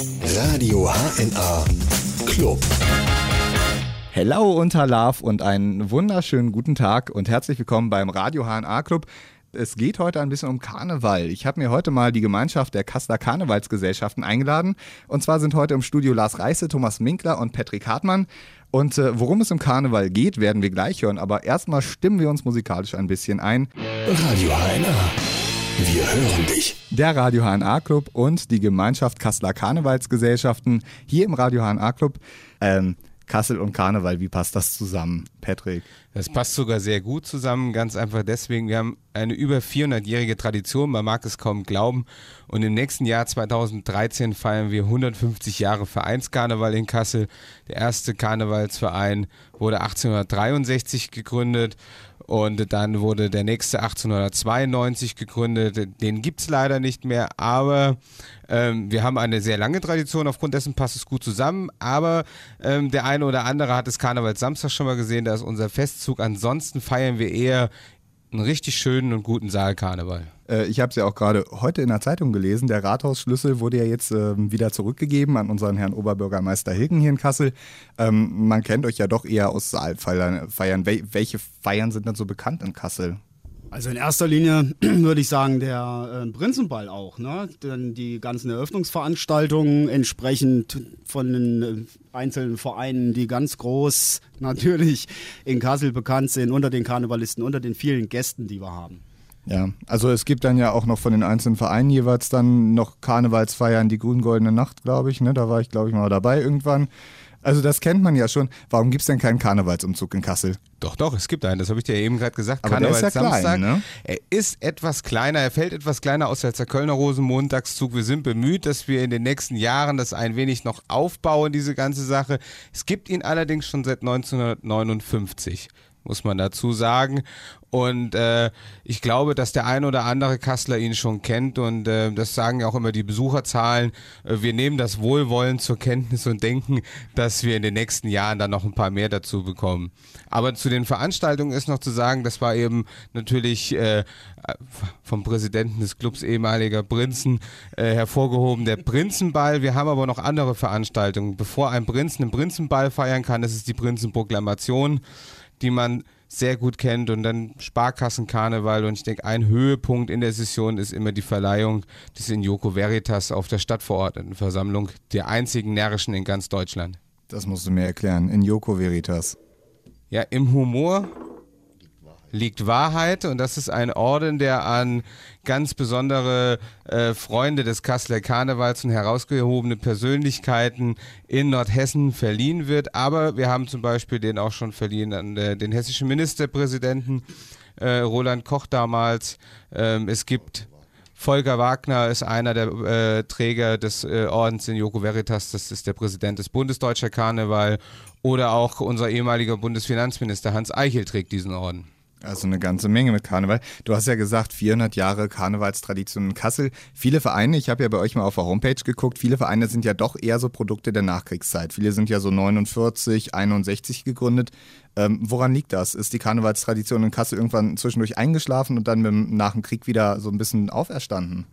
Radio HNA Club. Hello unter Love und einen wunderschönen guten Tag und herzlich willkommen beim Radio HNA Club. Es geht heute ein bisschen um Karneval. Ich habe mir heute mal die Gemeinschaft der Kasseler Karnevalsgesellschaften eingeladen. Und zwar sind heute im Studio Lars Reiße, Thomas Minkler und Patrick Hartmann. Und äh, worum es im Karneval geht, werden wir gleich hören. Aber erstmal stimmen wir uns musikalisch ein bisschen ein. Radio HNA. Wir hören dich. Der Radio HNA Club und die Gemeinschaft Kasseler Karnevalsgesellschaften hier im Radio HNA Club. Ähm, Kassel und Karneval, wie passt das zusammen, Patrick? Das passt sogar sehr gut zusammen, ganz einfach deswegen. Wir haben eine über 400-jährige Tradition, man mag es kaum glauben. Und im nächsten Jahr 2013 feiern wir 150 Jahre Vereinskarneval in Kassel. Der erste Karnevalsverein wurde 1863 gegründet und dann wurde der nächste 1892 gegründet. Den gibt es leider nicht mehr, aber ähm, wir haben eine sehr lange Tradition, aufgrund dessen passt es gut zusammen. Aber ähm, der eine oder andere hat es Karnevals Samstag schon mal gesehen, da ist unser Festzug. Ansonsten feiern wir eher einen richtig schönen und guten Saalkarneval. Äh, ich habe es ja auch gerade heute in der Zeitung gelesen. Der Rathausschlüssel wurde ja jetzt äh, wieder zurückgegeben an unseren Herrn Oberbürgermeister Hilgen hier in Kassel. Ähm, man kennt euch ja doch eher aus Saalfeiern. Wel welche Feiern sind denn so bekannt in Kassel? Also in erster Linie würde ich sagen, der äh, Prinzenball auch. Ne? Denn die ganzen Eröffnungsveranstaltungen entsprechend von den äh, einzelnen Vereinen, die ganz groß natürlich in Kassel bekannt sind, unter den Karnevalisten, unter den vielen Gästen, die wir haben. Ja, also es gibt dann ja auch noch von den einzelnen Vereinen jeweils dann noch Karnevalsfeiern, die grün-goldene Nacht, glaube ich. Ne? Da war ich, glaube ich, mal dabei irgendwann. Also das kennt man ja schon. Warum gibt es denn keinen Karnevalsumzug in Kassel? Doch, doch, es gibt einen. Das habe ich dir eben gerade gesagt. Aber der ist ja klein, ne? Er ist etwas kleiner. Er fällt etwas kleiner aus als der Kölner Rosenmontagszug. Wir sind bemüht, dass wir in den nächsten Jahren das ein wenig noch aufbauen, diese ganze Sache. Es gibt ihn allerdings schon seit 1959 muss man dazu sagen. Und äh, ich glaube, dass der ein oder andere Kassler ihn schon kennt und äh, das sagen ja auch immer die Besucherzahlen. Äh, wir nehmen das Wohlwollen zur Kenntnis und denken, dass wir in den nächsten Jahren dann noch ein paar mehr dazu bekommen. Aber zu den Veranstaltungen ist noch zu sagen, das war eben natürlich äh, vom Präsidenten des Clubs ehemaliger Prinzen äh, hervorgehoben, der Prinzenball. Wir haben aber noch andere Veranstaltungen. Bevor ein Prinzen einen Prinzenball feiern kann, das ist die Prinzenproklamation die man sehr gut kennt und dann Sparkassenkarneval und ich denke, ein Höhepunkt in der Session ist immer die Verleihung des Injoko Veritas auf der Stadtverordnetenversammlung, der einzigen närrischen in ganz Deutschland. Das musst du mir erklären, Injoko Veritas. Ja, im Humor liegt Wahrheit und das ist ein Orden, der an ganz besondere äh, Freunde des Kasseler Karnevals und herausgehobene Persönlichkeiten in Nordhessen verliehen wird. Aber wir haben zum Beispiel den auch schon verliehen an äh, den hessischen Ministerpräsidenten äh, Roland Koch damals. Ähm, es gibt Volker Wagner ist einer der äh, Träger des äh, Ordens in Joko Veritas, das ist der Präsident des Bundesdeutscher Karneval. Oder auch unser ehemaliger Bundesfinanzminister Hans Eichel trägt diesen Orden. Also eine ganze Menge mit Karneval. Du hast ja gesagt, 400 Jahre Karnevalstradition in Kassel. Viele Vereine, ich habe ja bei euch mal auf der Homepage geguckt, viele Vereine sind ja doch eher so Produkte der Nachkriegszeit. Viele sind ja so 49, 61 gegründet. Ähm, woran liegt das? Ist die Karnevalstradition in Kassel irgendwann zwischendurch eingeschlafen und dann mit, nach dem Krieg wieder so ein bisschen auferstanden?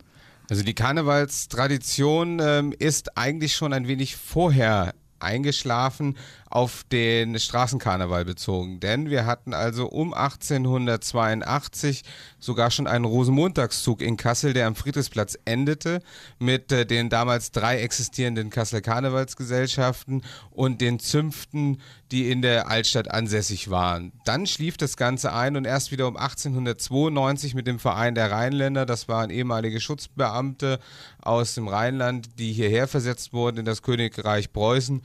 Also die Karnevalstradition ähm, ist eigentlich schon ein wenig vorher eingeschlafen auf den Straßenkarneval bezogen. Denn wir hatten also um 1882 sogar schon einen Rosenmontagszug in Kassel, der am Friedrichsplatz endete, mit äh, den damals drei existierenden Kasseler Karnevalsgesellschaften und den Zünften, die in der Altstadt ansässig waren. Dann schlief das Ganze ein und erst wieder um 1892 mit dem Verein der Rheinländer, das waren ehemalige Schutzbeamte aus dem Rheinland, die hierher versetzt wurden in das Königreich Preußen,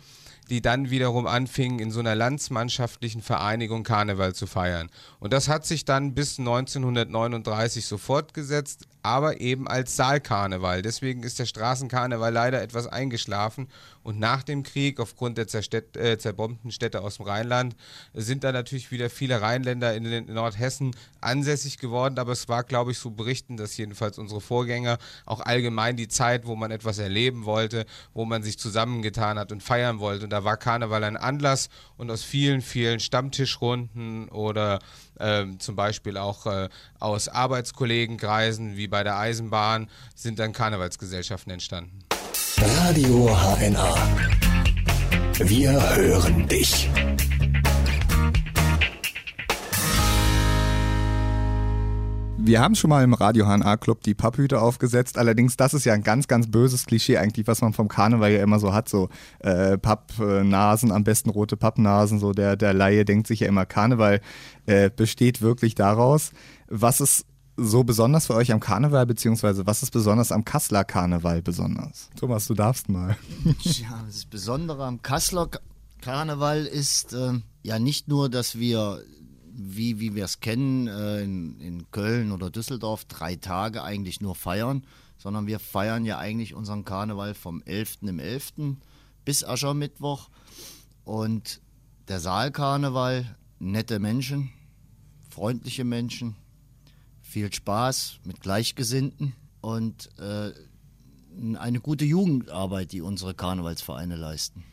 die dann wiederum anfingen, in so einer landsmannschaftlichen Vereinigung Karneval zu feiern. Und das hat sich dann bis 1939 so fortgesetzt, aber eben als Saalkarneval. Deswegen ist der Straßenkarneval leider etwas eingeschlafen. Und nach dem Krieg, aufgrund der äh, zerbombten Städte aus dem Rheinland, sind da natürlich wieder viele Rheinländer in, in Nordhessen ansässig geworden. Aber es war, glaube ich, so berichten dass jedenfalls unsere Vorgänger auch allgemein die Zeit, wo man etwas erleben wollte, wo man sich zusammengetan hat und feiern wollte. Und da war Karneval ein Anlass und aus vielen, vielen Stammtischrunden oder ähm, zum Beispiel auch äh, aus Arbeitskollegenkreisen wie bei der Eisenbahn sind dann Karnevalsgesellschaften entstanden. Radio HNA. Wir hören dich. Wir haben schon mal im Radio HNA Club die Papphüte aufgesetzt. Allerdings, das ist ja ein ganz, ganz böses Klischee eigentlich, was man vom Karneval ja immer so hat. So äh, Pappnasen, am besten rote Pappnasen. So der, der Laie denkt sich ja immer, Karneval äh, besteht wirklich daraus. Was ist so besonders für euch am Karneval, beziehungsweise was ist besonders am Kasseler Karneval besonders? Thomas, du darfst mal. Ja, das Besondere am Kasseler Karneval ist äh, ja nicht nur, dass wir wie, wie wir es kennen, äh, in, in Köln oder Düsseldorf drei Tage eigentlich nur feiern, sondern wir feiern ja eigentlich unseren Karneval vom 11. im 11. bis Aschermittwoch. Und der Saalkarneval, nette Menschen, freundliche Menschen, viel Spaß mit Gleichgesinnten und äh, eine gute Jugendarbeit, die unsere Karnevalsvereine leisten.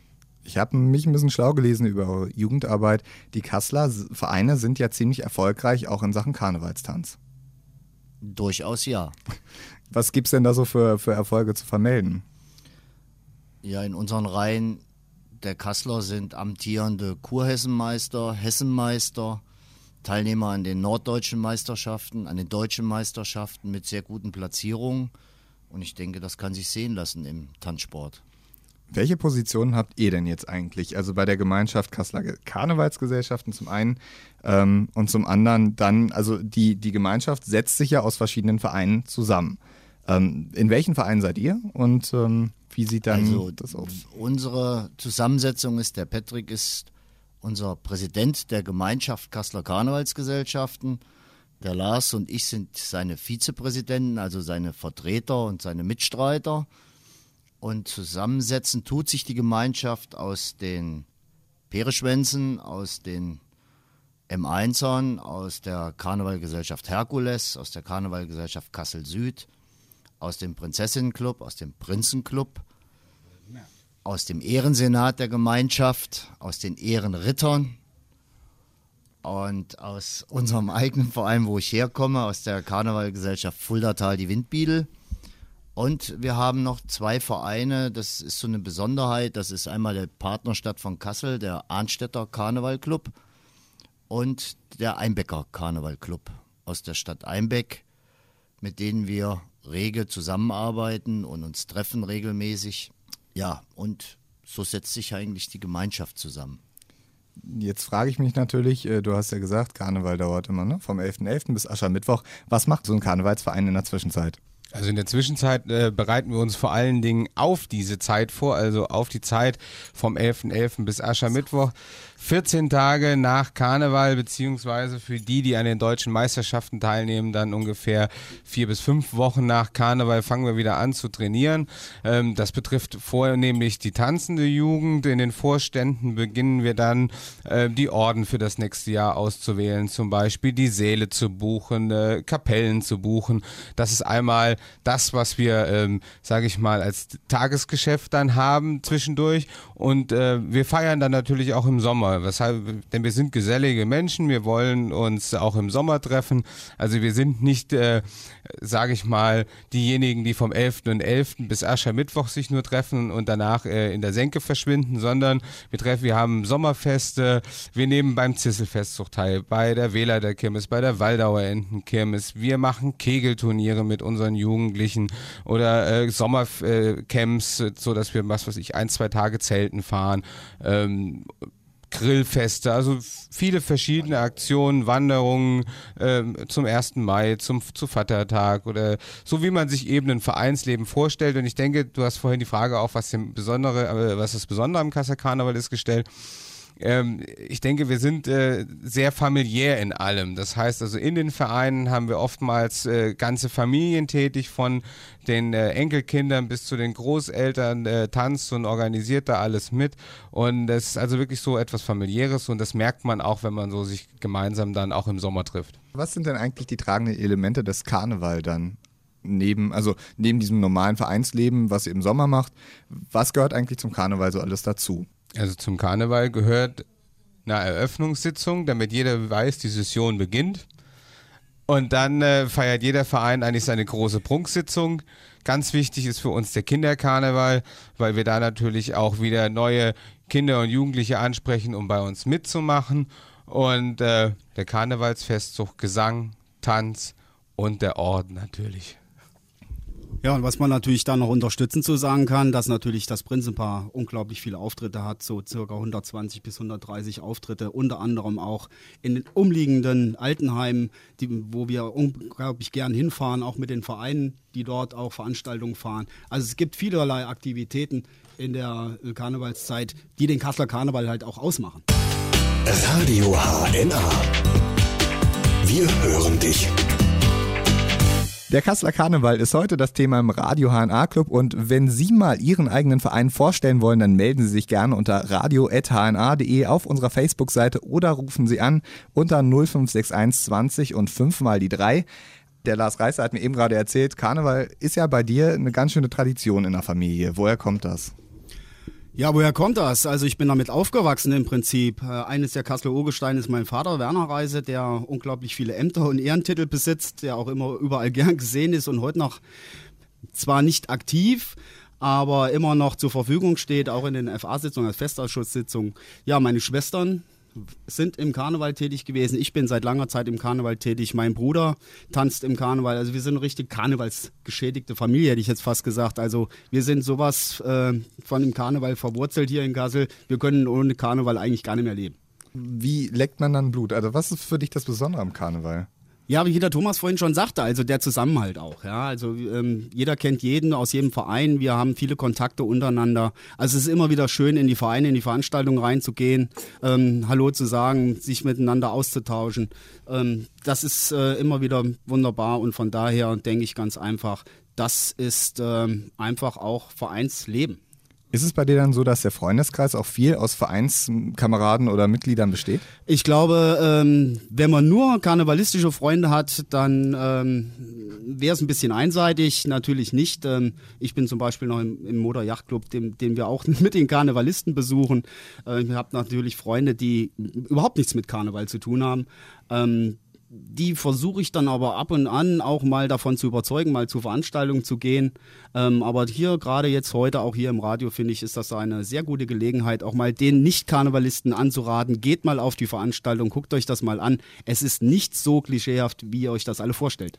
Ich habe mich ein bisschen schlau gelesen über Jugendarbeit. Die Kasseler Vereine sind ja ziemlich erfolgreich, auch in Sachen Karnevalstanz. Durchaus ja. Was gibt es denn da so für, für Erfolge zu vermelden? Ja, in unseren Reihen der Kasseler sind amtierende Kurhessenmeister, Hessenmeister, Teilnehmer an den norddeutschen Meisterschaften, an den deutschen Meisterschaften mit sehr guten Platzierungen. Und ich denke, das kann sich sehen lassen im Tanzsport. Welche Positionen habt ihr denn jetzt eigentlich? Also bei der Gemeinschaft Kasseler Karnevalsgesellschaften zum einen ähm, und zum anderen dann, also die, die Gemeinschaft setzt sich ja aus verschiedenen Vereinen zusammen. Ähm, in welchen Vereinen seid ihr und ähm, wie sieht dann also, das aus? Unsere Zusammensetzung ist, der Patrick ist unser Präsident der Gemeinschaft Kasseler Karnevalsgesellschaften. Der Lars und ich sind seine Vizepräsidenten, also seine Vertreter und seine Mitstreiter. Und zusammensetzen tut sich die Gemeinschaft aus den Pereschwänzen, aus den M1ern, aus der Karnevalgesellschaft Herkules, aus der Karnevalgesellschaft Kassel Süd, aus dem Prinzessinnenclub, aus dem Prinzenclub, aus dem Ehrensenat der Gemeinschaft, aus den Ehrenrittern und aus unserem eigenen Verein, wo ich herkomme, aus der Karnevalgesellschaft Fuldatal die Windbiedel. Und wir haben noch zwei Vereine, das ist so eine Besonderheit. Das ist einmal der Partnerstadt von Kassel, der Arnstädter Karnevalclub und der Einbecker Karnevalclub aus der Stadt Einbeck, mit denen wir rege zusammenarbeiten und uns treffen regelmäßig. Ja, und so setzt sich eigentlich die Gemeinschaft zusammen. Jetzt frage ich mich natürlich, äh, du hast ja gesagt, Karneval dauert immer ne? vom 11.11. .11. bis Aschermittwoch. Was macht so ein Karnevalsverein in der Zwischenzeit? Also in der Zwischenzeit äh, bereiten wir uns vor allen Dingen auf diese Zeit vor, also auf die Zeit vom 11.11. .11. bis Aschermittwoch. 14 Tage nach Karneval, beziehungsweise für die, die an den deutschen Meisterschaften teilnehmen, dann ungefähr vier bis fünf Wochen nach Karneval fangen wir wieder an zu trainieren. Ähm, das betrifft vornehmlich die tanzende Jugend. In den Vorständen beginnen wir dann äh, die Orden für das nächste Jahr auszuwählen, zum Beispiel die Säle zu buchen, äh, Kapellen zu buchen. Das ist einmal das, was wir, ähm, sage ich mal, als Tagesgeschäft dann haben zwischendurch. Und äh, wir feiern dann natürlich auch im Sommer. Weshalb, denn wir sind gesellige Menschen, wir wollen uns auch im Sommer treffen. Also wir sind nicht, äh, sage ich mal, diejenigen, die vom 11. und 11. bis Aschermittwoch sich nur treffen und danach äh, in der Senke verschwinden, sondern wir treffen, wir haben Sommerfeste, wir nehmen beim Zisselfestzug teil, bei der Wähler der Kirmes, bei der Waldauer Entenkirmes, wir machen Kegelturniere mit unseren Jugendlichen oder äh, Sommercamps, so dass wir, was weiß ich, ein, zwei Tage Zelten fahren. Ähm, Grillfeste, also viele verschiedene Aktionen, Wanderungen äh, zum 1. Mai, zum zu Vatertag oder so wie man sich eben ein Vereinsleben vorstellt. Und ich denke, du hast vorhin die Frage auch, was, dem Besondere, äh, was das Besondere am Kasser Karneval ist, gestellt ähm, ich denke, wir sind äh, sehr familiär in allem. Das heißt also, in den Vereinen haben wir oftmals äh, ganze Familien tätig, von den äh, Enkelkindern bis zu den Großeltern, äh, tanzt und organisiert da alles mit. Und das ist also wirklich so etwas familiäres und das merkt man auch, wenn man so sich gemeinsam dann auch im Sommer trifft. Was sind denn eigentlich die tragenden Elemente des Karneval dann? Neben, also neben diesem normalen Vereinsleben, was ihr im Sommer macht, was gehört eigentlich zum Karneval so alles dazu? Also zum Karneval gehört eine Eröffnungssitzung, damit jeder weiß, die Session beginnt. Und dann äh, feiert jeder Verein eigentlich seine große Prunksitzung, Ganz wichtig ist für uns der Kinderkarneval, weil wir da natürlich auch wieder neue Kinder und Jugendliche ansprechen, um bei uns mitzumachen. Und äh, der Karnevalsfestzug, Gesang, Tanz und der Orden natürlich. Ja, und was man natürlich dann noch unterstützend zu sagen kann, dass natürlich das Prinzenpaar unglaublich viele Auftritte hat, so circa 120 bis 130 Auftritte, unter anderem auch in den umliegenden Altenheimen, die, wo wir unglaublich gern hinfahren, auch mit den Vereinen, die dort auch Veranstaltungen fahren. Also es gibt vielerlei Aktivitäten in der Karnevalszeit, die den Kasseler Karneval halt auch ausmachen. Radio HNA. Wir hören dich. Der Kasseler Karneval ist heute das Thema im Radio HNA Club und wenn Sie mal Ihren eigenen Verein vorstellen wollen, dann melden Sie sich gerne unter radio.hna.de auf unserer Facebook-Seite oder rufen Sie an unter 0561 20 und 5 mal die 3. Der Lars Reißer hat mir eben gerade erzählt, Karneval ist ja bei dir eine ganz schöne Tradition in der Familie. Woher kommt das? Ja, woher kommt das? Also ich bin damit aufgewachsen im Prinzip. Äh, eines der Kasseler Urgesteine ist mein Vater, Werner Reise, der unglaublich viele Ämter und Ehrentitel besitzt, der auch immer überall gern gesehen ist und heute noch zwar nicht aktiv, aber immer noch zur Verfügung steht, auch in den FA-Sitzungen, als Festausschusssitzungen. Ja, meine Schwestern, sind im Karneval tätig gewesen. Ich bin seit langer Zeit im Karneval tätig. Mein Bruder tanzt im Karneval. Also wir sind eine richtig karnevalsgeschädigte Familie, hätte ich jetzt fast gesagt. Also wir sind sowas äh, von dem Karneval verwurzelt hier in Kassel. Wir können ohne Karneval eigentlich gar nicht mehr leben. Wie leckt man dann Blut? Also was ist für dich das Besondere am Karneval? Ja, wie der Thomas vorhin schon sagte, also der Zusammenhalt auch. Ja, also ähm, jeder kennt jeden aus jedem Verein. Wir haben viele Kontakte untereinander. Also es ist immer wieder schön, in die Vereine, in die Veranstaltungen reinzugehen, ähm, Hallo zu sagen, sich miteinander auszutauschen. Ähm, das ist äh, immer wieder wunderbar und von daher denke ich ganz einfach, das ist ähm, einfach auch Vereinsleben. Ist es bei dir dann so, dass der Freundeskreis auch viel aus Vereinskameraden oder Mitgliedern besteht? Ich glaube, ähm, wenn man nur karnevalistische Freunde hat, dann ähm, wäre es ein bisschen einseitig. Natürlich nicht. Ähm, ich bin zum Beispiel noch im, im Motor Yachtclub, den, den wir auch mit den Karnevalisten besuchen. Äh, ich habe natürlich Freunde, die überhaupt nichts mit Karneval zu tun haben. Ähm, die versuche ich dann aber ab und an auch mal davon zu überzeugen, mal zu Veranstaltungen zu gehen. Ähm, aber hier, gerade jetzt heute, auch hier im Radio, finde ich, ist das eine sehr gute Gelegenheit, auch mal den Nicht-Karnevalisten anzuraten. Geht mal auf die Veranstaltung, guckt euch das mal an. Es ist nicht so klischeehaft, wie ihr euch das alle vorstellt.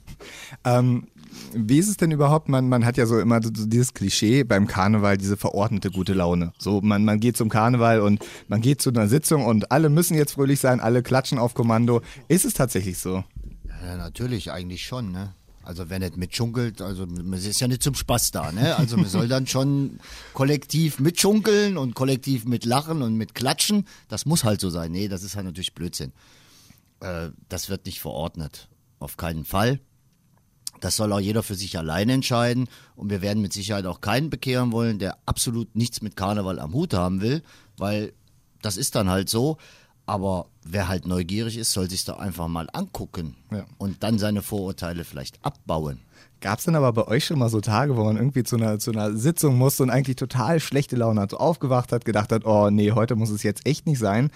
ähm, wie ist es denn überhaupt? Man, man hat ja so immer so dieses Klischee beim Karneval, diese verordnete gute Laune. So, man, man geht zum Karneval und man geht zu einer Sitzung und alle müssen jetzt fröhlich sein, alle klatschen auf Kommando. Ist es tatsächlich so? Ja, natürlich, eigentlich schon, ne? Also wer nicht mitschunkelt, also es ist ja nicht zum Spaß da, ne? Also man soll dann schon kollektiv mitschunkeln und kollektiv mitlachen und mit klatschen. Das muss halt so sein. Nee, das ist halt natürlich Blödsinn. Äh, das wird nicht verordnet. Auf keinen Fall. Das soll auch jeder für sich allein entscheiden. Und wir werden mit Sicherheit auch keinen bekehren wollen, der absolut nichts mit Karneval am Hut haben will, weil das ist dann halt so. Aber wer halt neugierig ist, soll sich doch einfach mal angucken ja. und dann seine Vorurteile vielleicht abbauen. Gab es denn aber bei euch schon mal so Tage, wo man irgendwie zu einer, zu einer Sitzung musste und eigentlich total schlechte Laune hat, so aufgewacht hat, gedacht hat, oh nee, heute muss es jetzt echt nicht sein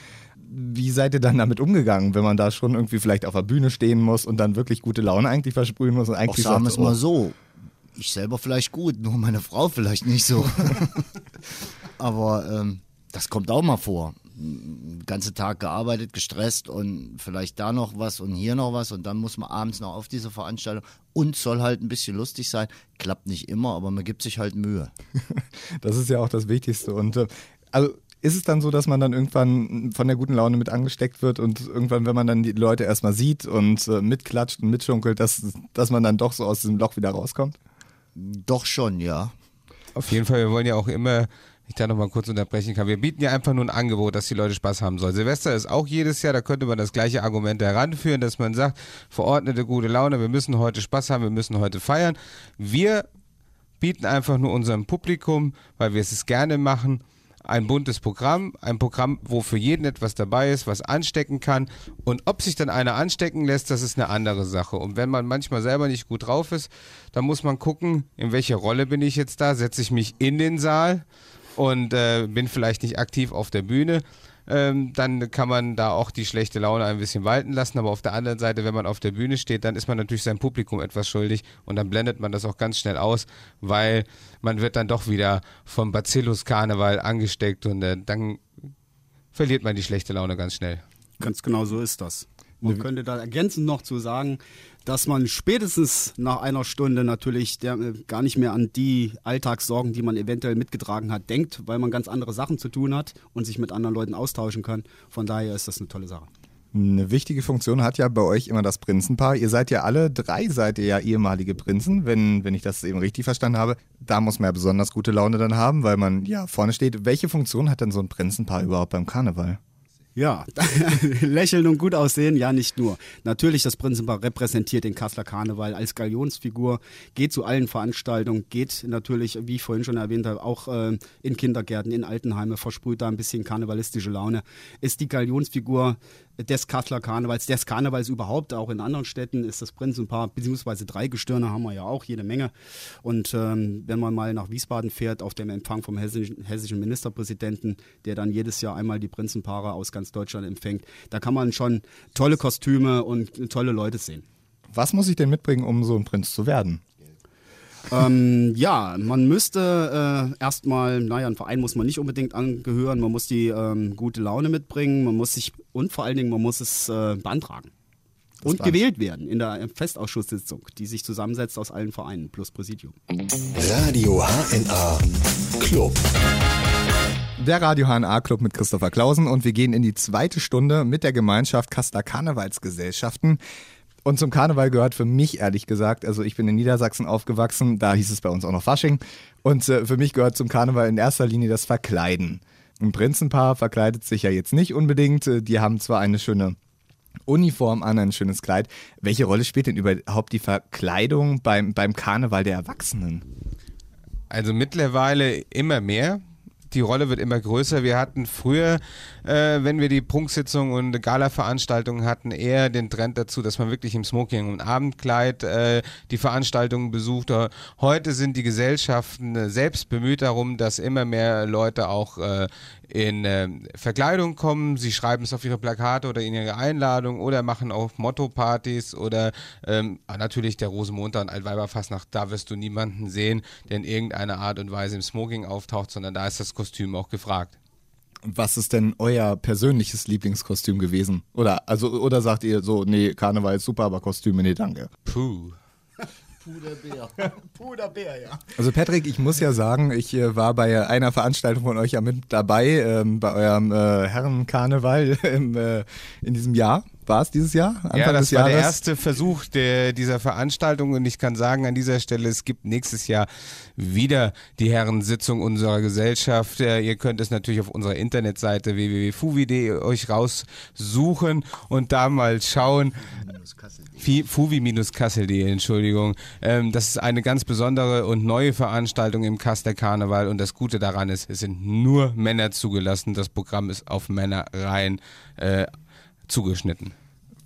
wie seid ihr dann damit umgegangen, wenn man da schon irgendwie vielleicht auf der Bühne stehen muss und dann wirklich gute Laune eigentlich versprühen muss und eigentlich Auch sagen wir es mal so, ich selber vielleicht gut, nur meine Frau vielleicht nicht so. Aber ähm, das kommt auch mal vor. Den ganzen Tag gearbeitet, gestresst und vielleicht da noch was und hier noch was und dann muss man abends noch auf diese Veranstaltung und soll halt ein bisschen lustig sein. Klappt nicht immer, aber man gibt sich halt Mühe. Das ist ja auch das Wichtigste und äh, also ist es dann so, dass man dann irgendwann von der guten Laune mit angesteckt wird und irgendwann, wenn man dann die Leute erstmal sieht und äh, mitklatscht und mitschunkelt, dass, dass man dann doch so aus diesem Loch wieder rauskommt? Doch schon, ja. Auf jeden Fall, wir wollen ja auch immer, ich da nochmal kurz unterbrechen kann, wir bieten ja einfach nur ein Angebot, dass die Leute Spaß haben sollen. Silvester ist auch jedes Jahr, da könnte man das gleiche Argument heranführen, dass man sagt, verordnete gute Laune, wir müssen heute Spaß haben, wir müssen heute feiern. Wir bieten einfach nur unserem Publikum, weil wir es gerne machen, ein buntes Programm, ein Programm, wo für jeden etwas dabei ist, was anstecken kann. Und ob sich dann einer anstecken lässt, das ist eine andere Sache. Und wenn man manchmal selber nicht gut drauf ist, dann muss man gucken, in welcher Rolle bin ich jetzt da? Setze ich mich in den Saal und äh, bin vielleicht nicht aktiv auf der Bühne? Ähm, dann kann man da auch die schlechte Laune ein bisschen walten lassen. Aber auf der anderen Seite, wenn man auf der Bühne steht, dann ist man natürlich seinem Publikum etwas schuldig und dann blendet man das auch ganz schnell aus, weil man wird dann doch wieder vom Bacillus-Karneval angesteckt und äh, dann verliert man die schlechte Laune ganz schnell. Ganz genau so ist das. Man könnte da ergänzend noch zu sagen, dass man spätestens nach einer Stunde natürlich der, äh, gar nicht mehr an die Alltagssorgen, die man eventuell mitgetragen hat, denkt, weil man ganz andere Sachen zu tun hat und sich mit anderen Leuten austauschen kann. Von daher ist das eine tolle Sache. Eine wichtige Funktion hat ja bei euch immer das Prinzenpaar. Ihr seid ja alle drei, seid ihr ja ehemalige Prinzen, wenn, wenn ich das eben richtig verstanden habe. Da muss man ja besonders gute Laune dann haben, weil man ja vorne steht. Welche Funktion hat denn so ein Prinzenpaar überhaupt beim Karneval? Ja, lächeln und gut aussehen, ja nicht nur. Natürlich, das Prinzenpaar repräsentiert den Kasseler Karneval als Galionsfigur, geht zu allen Veranstaltungen, geht natürlich, wie ich vorhin schon erwähnt habe, auch äh, in Kindergärten, in Altenheime, versprüht da ein bisschen karnevalistische Laune. Ist die Galionsfigur des Kasseler Karnevals, des Karnevals überhaupt, auch in anderen Städten ist das Prinzenpaar, beziehungsweise drei Gestirne haben wir ja auch, jede Menge. Und ähm, wenn man mal nach Wiesbaden fährt, auf dem Empfang vom hessischen, hessischen Ministerpräsidenten, der dann jedes Jahr einmal die Prinzenpaare aus ganz Deutschland empfängt, da kann man schon tolle Kostüme und tolle Leute sehen. Was muss ich denn mitbringen, um so ein Prinz zu werden? ähm, ja, man müsste äh, erstmal, naja, ein Verein muss man nicht unbedingt angehören, man muss die ähm, gute Laune mitbringen, man muss sich und vor allen Dingen, man muss es äh, beantragen. Das und gewählt werden in der Festausschusssitzung, die sich zusammensetzt aus allen Vereinen plus Präsidium. Radio HNA Club. Der Radio HNA Club mit Christopher Klausen und wir gehen in die zweite Stunde mit der Gemeinschaft Kasseler Karnevalsgesellschaften. Und zum Karneval gehört für mich ehrlich gesagt, also ich bin in Niedersachsen aufgewachsen, da hieß es bei uns auch noch Fasching. Und äh, für mich gehört zum Karneval in erster Linie das Verkleiden. Ein Prinzenpaar verkleidet sich ja jetzt nicht unbedingt. Äh, Die haben zwar eine schöne Uniform an, ein schönes Kleid. Welche Rolle spielt denn überhaupt die Verkleidung beim, beim Karneval der Erwachsenen? Also mittlerweile immer mehr. Die Rolle wird immer größer. Wir hatten früher, äh, wenn wir die Prunksitzung und Gala-Veranstaltungen hatten, eher den Trend dazu, dass man wirklich im Smoking und Abendkleid äh, die Veranstaltungen besucht. Heute sind die Gesellschaften äh, selbst bemüht darum, dass immer mehr Leute auch äh, in äh, Verkleidung kommen. Sie schreiben es auf ihre Plakate oder in ihre Einladung oder machen auch Motto-Partys oder ähm, natürlich der Rosenmontag und Altweiberfastnacht. Da wirst du niemanden sehen, der in irgendeiner Art und Weise im Smoking auftaucht, sondern da ist das Kostüm auch gefragt. Was ist denn euer persönliches Lieblingskostüm gewesen? Oder, also, oder sagt ihr so, nee, Karneval ist super, aber Kostüme, nee, danke. Puh. Puderbär. Puderbär, ja. Also Patrick, ich muss ja sagen, ich äh, war bei einer Veranstaltung von euch ja mit dabei, ähm, bei eurem äh, Herrenkarneval im, äh, in diesem Jahr. War es dieses Jahr? Anfang ja, das des war der Jahres? erste Versuch der, dieser Veranstaltung und ich kann sagen an dieser Stelle, es gibt nächstes Jahr wieder die Herrensitzung unserer Gesellschaft. Äh, Ihr könnt es natürlich auf unserer Internetseite www.fuvi.de euch raussuchen und da mal schauen. Fuvi-Kassel.de, Entschuldigung. Ähm, das ist eine ganz besondere und neue Veranstaltung im Kasseler Karneval und das Gute daran ist, es sind nur Männer zugelassen. Das Programm ist auf Männer rein äh, zugeschnitten.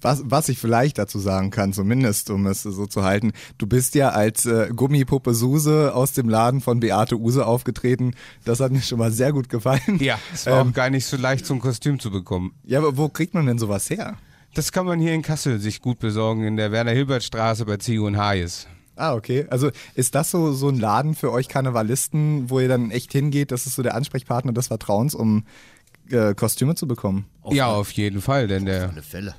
Was, was ich vielleicht dazu sagen kann, zumindest um es so zu halten, du bist ja als äh, Gummipuppe Suse aus dem Laden von Beate Use aufgetreten. Das hat mir schon mal sehr gut gefallen. Ja, es war Ähm, auch gar nicht so leicht, so ein Kostüm zu bekommen. Ja, aber wo kriegt man denn sowas her? Das kann man hier in Kassel sich gut besorgen, in der Werner-Hilbert-Straße bei Zigo und Hayes. Ah, okay. Also ist das so, so ein Laden für euch Karnevalisten, wo ihr dann echt hingeht, das ist so der Ansprechpartner des Vertrauens, um äh, Kostüme zu bekommen? Ja, auf jeden Fall, denn der, Fälle.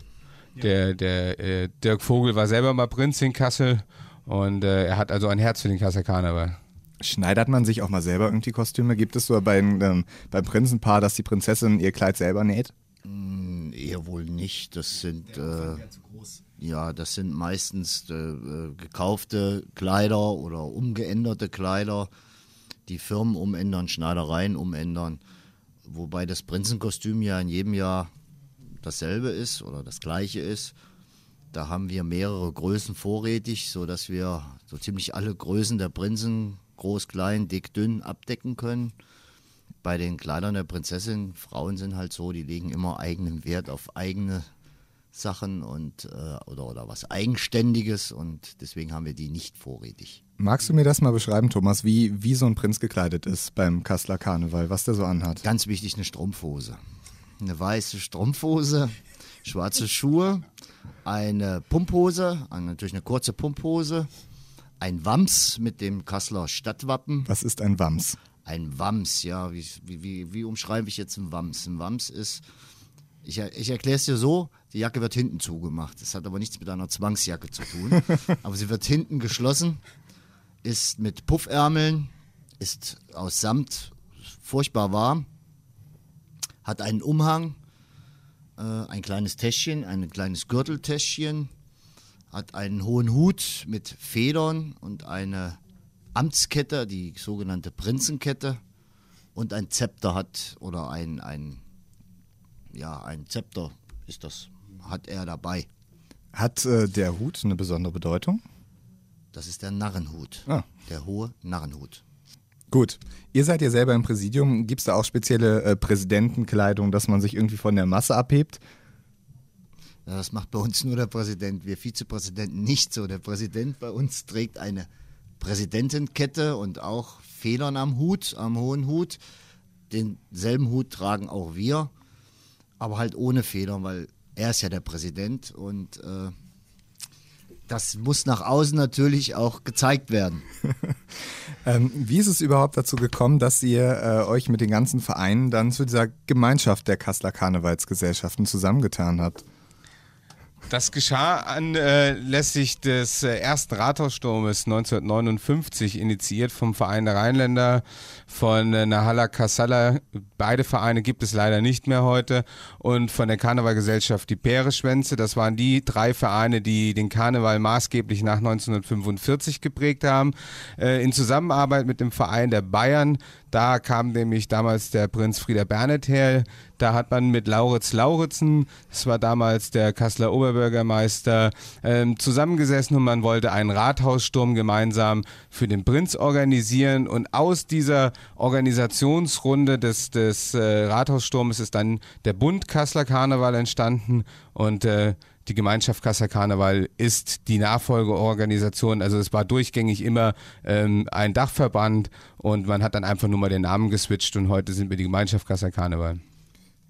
der, der äh, Dirk Vogel war selber mal Prinz in Kassel und äh, er hat also ein Herz für den Kasseler Karneval. Schneidert man sich auch mal selber irgendwie Kostüme? Gibt es so beim, ähm, beim Prinzenpaar, dass die Prinzessin ihr Kleid selber näht? Hm, Eher wohl nicht. Das sind äh, ja, das sind meistens äh, äh, gekaufte Kleider oder umgeänderte Kleider, die Firmen umändern, Schneidereien umändern. Wobei das Prinzenkostüm ja in jedem Jahr dasselbe ist oder das gleiche ist. Da haben wir mehrere Größen vorrätig, sodass wir so ziemlich alle Größen der Prinzen, groß, klein, dick, dünn, abdecken können. Bei den Kleidern der Prinzessin, Frauen sind halt so, die legen immer eigenen Wert auf eigene Sachen und äh, oder, oder was Eigenständiges und deswegen haben wir die nicht vorrätig. Magst du mir das mal beschreiben, Thomas, wie, wie so ein Prinz gekleidet ist beim Kasseler Karneval, was der so anhat? Ganz wichtig eine Strumpfhose. eine weiße Strumpfhose, schwarze Schuhe, eine Pumphose, natürlich eine kurze Pumphose, ein Wams mit dem Kasseler Stadtwappen. Was ist ein Wams? Ein Wams, ja, wie, wie, wie umschreibe ich jetzt ein Wams? Ein Wams ist, ich, ich erkläre es dir so, die Jacke wird hinten zugemacht. Das hat aber nichts mit einer Zwangsjacke zu tun. aber sie wird hinten geschlossen, ist mit Puffärmeln, ist aus Samt furchtbar warm, hat einen Umhang, äh, ein kleines Täschchen, ein kleines Gürteltäschchen, hat einen hohen Hut mit Federn und eine Amtskette, die sogenannte Prinzenkette und ein Zepter hat oder ein, ein ja, ein Zepter ist das, hat er dabei. Hat äh, der Hut eine besondere Bedeutung? Das ist der Narrenhut. Ah. Der hohe Narrenhut. Gut. Ihr seid ja selber im Präsidium. Gibt es da auch spezielle äh, Präsidentenkleidung, dass man sich irgendwie von der Masse abhebt? Das macht bei uns nur der Präsident. Wir Vizepräsidenten nicht so. Der Präsident bei uns trägt eine Präsidentenkette und auch Federn am Hut, am hohen Hut. Denselben Hut tragen auch wir, aber halt ohne Federn, weil er ist ja der Präsident und äh, das muss nach außen natürlich auch gezeigt werden. ähm, wie ist es überhaupt dazu gekommen, dass ihr äh, euch mit den ganzen Vereinen dann zu dieser Gemeinschaft der Kasseler Karnevalsgesellschaften zusammengetan habt? Das geschah anlässlich äh, des äh, ersten Rathaussturmes 1959, initiiert vom Verein der Rheinländer, von äh, Nahala Kassala. Beide Vereine gibt es leider nicht mehr heute. Und von der Karnevalgesellschaft die Pereschwänze. Das waren die drei Vereine, die den Karneval maßgeblich nach 1945 geprägt haben. In Zusammenarbeit mit dem Verein der Bayern da kam nämlich damals der Prinz Frieder Bernet her. Da hat man mit Lauritz Lauritzen, das war damals der Kasseler Oberbürgermeister, ähm, zusammengesessen und man wollte einen Rathaussturm gemeinsam für den Prinz organisieren. Und aus dieser Organisationsrunde des, des äh, Rathaussturmes ist dann der Bund Kasseler Karneval entstanden. Und äh, die Gemeinschaft Kassa Karneval ist die Nachfolgeorganisation. Also es war durchgängig immer ähm, ein Dachverband und man hat dann einfach nur mal den Namen geswitcht und heute sind wir die Gemeinschaft Kassa Karneval.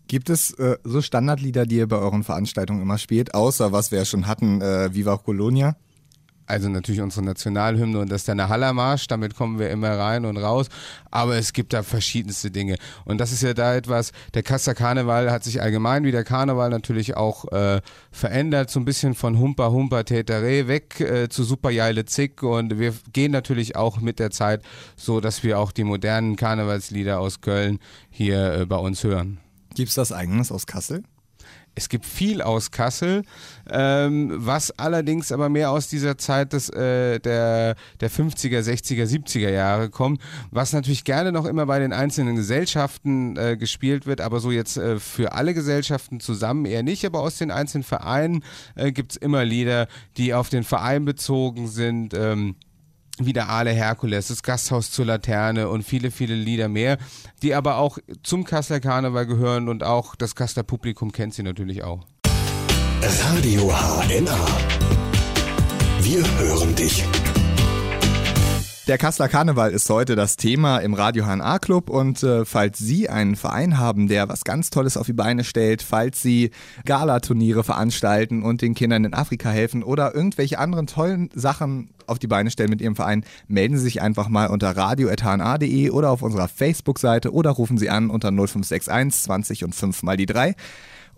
Gibt es äh, so Standardlieder, die ihr bei euren Veranstaltungen immer spielt, außer was wir ja schon hatten, äh, Viva Colonia? Also natürlich unsere Nationalhymne und das ist der Nahallermarsch, damit kommen wir immer rein und raus, aber es gibt da verschiedenste Dinge und das ist ja da etwas, der Kasser Karneval hat sich allgemein wie der Karneval natürlich auch äh, verändert, so ein bisschen von Humper Humper Täteré weg äh, zu Super Jeile Zick und wir gehen natürlich auch mit der Zeit so, dass wir auch die modernen Karnevalslieder aus Köln hier äh, bei uns hören. Gibt es das eigenes aus Kassel? Es gibt viel aus Kassel, ähm, was allerdings aber mehr aus dieser Zeit des, äh, der, der 50er, 60er, 70er Jahre kommt, was natürlich gerne noch immer bei den einzelnen Gesellschaften äh, gespielt wird, aber so jetzt äh, für alle Gesellschaften zusammen eher nicht, aber aus den einzelnen Vereinen äh, gibt es immer Lieder, die auf den Verein bezogen sind. Ähm, wie der Aale Herkules, das Gasthaus zur Laterne und viele, viele Lieder mehr, die aber auch zum Kasseler Karneval gehören und auch das Kasseler Publikum kennt sie natürlich auch. Radio HNA. Wir hören dich. Der Kasseler Karneval ist heute das Thema im Radio HNA Club und äh, falls Sie einen Verein haben, der was ganz Tolles auf die Beine stellt, falls Sie Galaturniere veranstalten und den Kindern in Afrika helfen oder irgendwelche anderen tollen Sachen auf die Beine stellen mit Ihrem Verein, melden Sie sich einfach mal unter radio.hna.de oder auf unserer Facebook-Seite oder rufen Sie an unter 0561 20 und 5 mal die 3.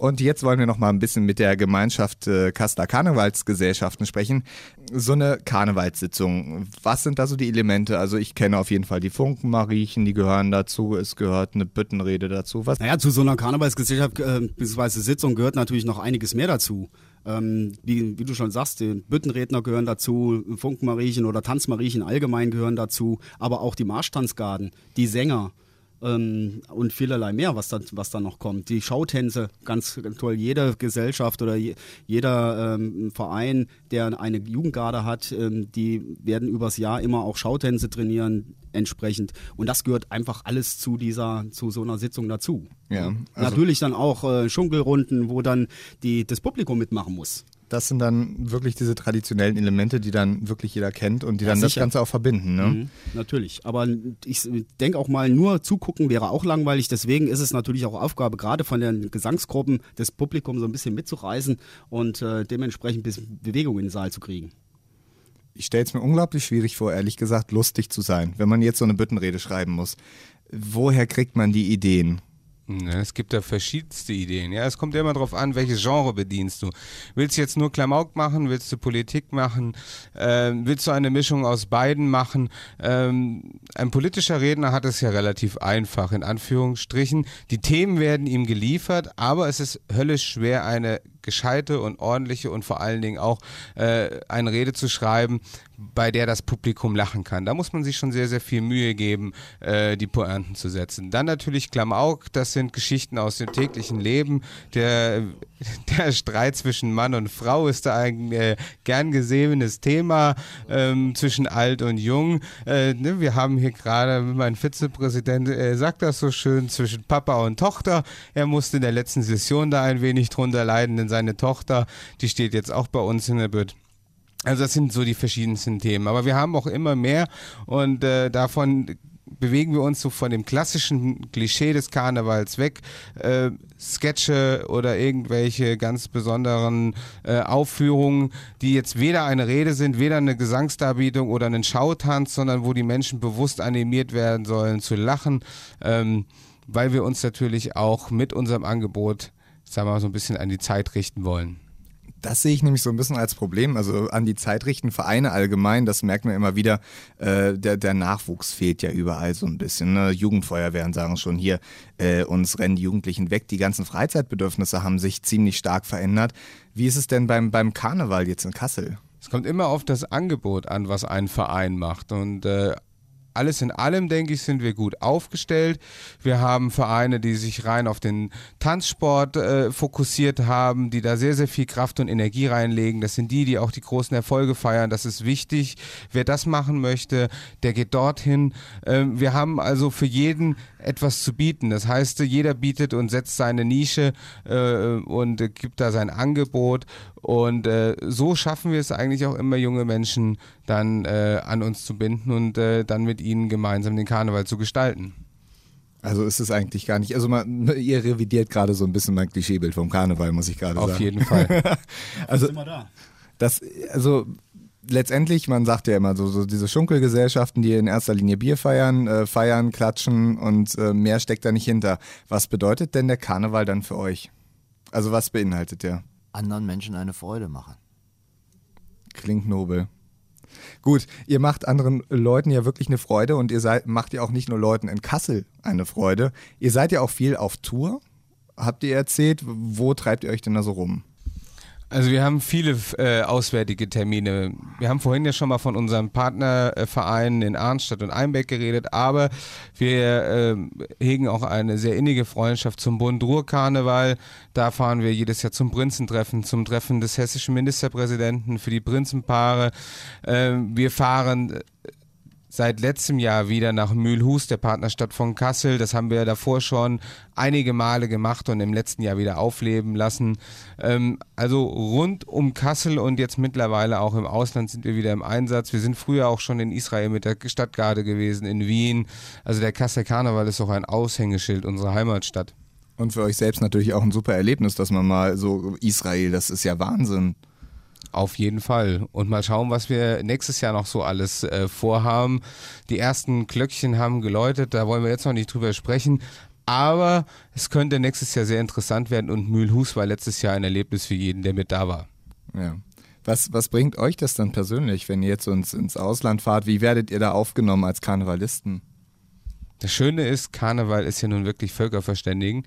Und jetzt wollen wir noch mal ein bisschen mit der Gemeinschaft äh, Kasseler Karnevalsgesellschaften sprechen. So eine Karnevalssitzung, was sind da so die Elemente? Also ich kenne auf jeden Fall die Funkenmariechen, die gehören dazu. Es gehört eine Büttenrede dazu. Was? Naja, zu so einer Karnevalsgesellschaft äh, bzw. Sitzung gehört natürlich noch einiges mehr dazu. Ähm, wie, wie, du schon sagst, die Büttenredner gehören dazu, Funkenmariechen oder Tanzmariechen allgemein gehören dazu, aber auch die Marschtanzgarden, die Sänger, ähm, und vielerlei mehr, was dann, was dann noch kommt. Die Schautänze, ganz, toll. Jede Gesellschaft oder je, jeder ähm, Verein, der eine Jugendgarde hat, ähm, die werden übers Jahr immer auch Schautänze trainieren entsprechend. Und das gehört einfach alles zu dieser, zu so einer Sitzung dazu. Ja, also Natürlich dann auch äh, Schunkelrunden, wo dann die, das Publikum mitmachen muss. Das sind dann wirklich diese traditionellen Elemente, die dann wirklich jeder kennt und die Ja, dann das sicher. Ganze auch verbinden. Ne? Mhm, natürlich. Aber ich denke auch mal, nur zugucken wäre auch langweilig. Deswegen ist es natürlich auch Aufgabe, gerade von den Gesangsgruppen, das Publikum so ein bisschen mitzureißen und äh, dementsprechend ein bisschen Bewegung in den Saal zu kriegen. Ich stelle es mir unglaublich schwierig vor, ehrlich gesagt, lustig zu sein, wenn man jetzt so eine Büttenrede schreiben muss. Woher kriegt man die Ideen? Ja, es gibt da verschiedenste Ideen. Ja, es kommt immer darauf an, welches Genre bedienst du. Willst du jetzt nur Klamauk machen? Willst du Politik machen? Ähm, willst du eine Mischung aus beiden machen? Ähm, ein politischer Redner hat es ja relativ einfach, in Anführungsstrichen. Die Themen werden ihm geliefert, aber es ist höllisch schwer, eine gescheite und ordentliche und vor allen Dingen auch äh, eine Rede zu schreiben, bei der das Publikum lachen kann. Da muss man sich schon sehr, sehr viel Mühe geben, äh, die Pointen zu setzen. Dann natürlich Klamauk, das sind Geschichten aus dem täglichen Leben. Der, der Streit zwischen Mann und Frau ist da ein äh, gern gesehenes Thema ähm, zwischen alt und jung. Äh, ne, wir haben hier gerade, mein Vizepräsident äh, sagt das so schön, zwischen Papa und Tochter. Er musste in der letzten Session da ein wenig drunter leiden, denn seine Tochter, die steht jetzt auch bei uns in der Bütt. Also das sind so die verschiedensten Themen. Aber wir haben auch immer mehr und äh, davon bewegen wir uns so von dem klassischen Klischee des Karnevals weg. Äh, Sketche oder irgendwelche ganz besonderen äh, Aufführungen, die jetzt weder eine Rede sind, weder eine Gesangsdarbietung oder einen Schautanz, sondern wo die Menschen bewusst animiert werden sollen zu lachen, ähm, weil wir uns natürlich auch mit unserem Angebot, sagen wir mal, so ein bisschen an die Zeit richten wollen. Das sehe ich nämlich so ein bisschen als Problem. Also an die Zeit richten Vereine allgemein, das merkt man immer wieder. Äh, der, der Nachwuchs fehlt ja überall so ein bisschen. Ne? Jugendfeuerwehren sagen schon hier, äh, uns rennen die Jugendlichen weg. Die ganzen Freizeitbedürfnisse haben sich ziemlich stark verändert. Wie ist es denn beim, beim Karneval jetzt in Kassel? Es kommt immer auf das Angebot an, was ein Verein macht. Und äh, alles in allem, denke ich, sind wir gut aufgestellt. Wir haben Vereine, die sich rein auf den Tanzsport äh, fokussiert haben, die da sehr, sehr viel Kraft und Energie reinlegen. Das sind die, die auch die großen Erfolge feiern. Das ist wichtig. Wer das machen möchte, der geht dorthin. Ähm, wir haben also für jeden etwas zu bieten. Das heißt, jeder bietet und setzt seine Nische äh, und gibt da sein Angebot. Und äh, so schaffen wir es eigentlich auch immer, junge Menschen dann äh, an uns zu binden und äh, dann mit ihnen gemeinsam den Karneval zu gestalten. Also ist es eigentlich gar nicht. Also man, ihr revidiert gerade so ein bisschen mein Klischeebild vom Karneval, muss ich gerade sagen. Auf jeden Fall. Also das, also letztendlich, man sagt ja immer so, so diese Schunkelgesellschaften, die in erster Linie Bier feiern, äh, feiern, klatschen und äh, mehr steckt da nicht hinter. Was bedeutet denn der Karneval dann für euch? Also was beinhaltet der? Anderen Menschen eine Freude machen. Klingt nobel. Gut, ihr macht anderen Leuten ja wirklich eine Freude und ihr seid, macht ja auch nicht nur Leuten in Kassel eine Freude. Ihr seid ja auch viel auf Tour. Habt ihr erzählt, wo treibt ihr euch denn da so rum? Also wir haben viele äh, auswärtige Termine. Wir haben vorhin ja schon mal von unseren Partnervereinen in Arnstadt und Einbeck geredet, aber wir äh, hegen auch eine sehr innige Freundschaft zum Bund Ruhr Karneval. Da fahren wir jedes Jahr zum Prinzentreffen, zum Treffen des hessischen Ministerpräsidenten für die Prinzenpaare. Äh, wir fahren seit letztem Jahr wieder nach Mühlhus, der Partnerstadt von Kassel. Das haben wir davor schon einige Male gemacht und im letzten Jahr wieder aufleben lassen. Ähm, also rund um Kassel und jetzt mittlerweile auch im Ausland sind wir wieder im Einsatz. Wir sind früher auch schon in Israel mit der Stadtgarde gewesen, in Wien. Also der Kasseler Karneval ist auch ein Aushängeschild unserer Heimatstadt. Und für euch selbst natürlich auch ein super Erlebnis, dass man mal so Israel, das ist ja Wahnsinn. Auf jeden Fall. Und mal schauen, was wir nächstes Jahr noch so alles äh, vorhaben. Die ersten Glöckchen haben geläutet, da wollen wir jetzt noch nicht drüber sprechen. Aber es könnte nächstes Jahr sehr interessant werden und Mühlhus war letztes Jahr ein Erlebnis für jeden, der mit da war. Ja. Was, was bringt euch das dann persönlich, wenn ihr jetzt ins, ins Ausland fahrt? Wie werdet ihr da aufgenommen als Karnevalisten? Das Schöne ist, Karneval ist ja nun wirklich Völkerverständigen.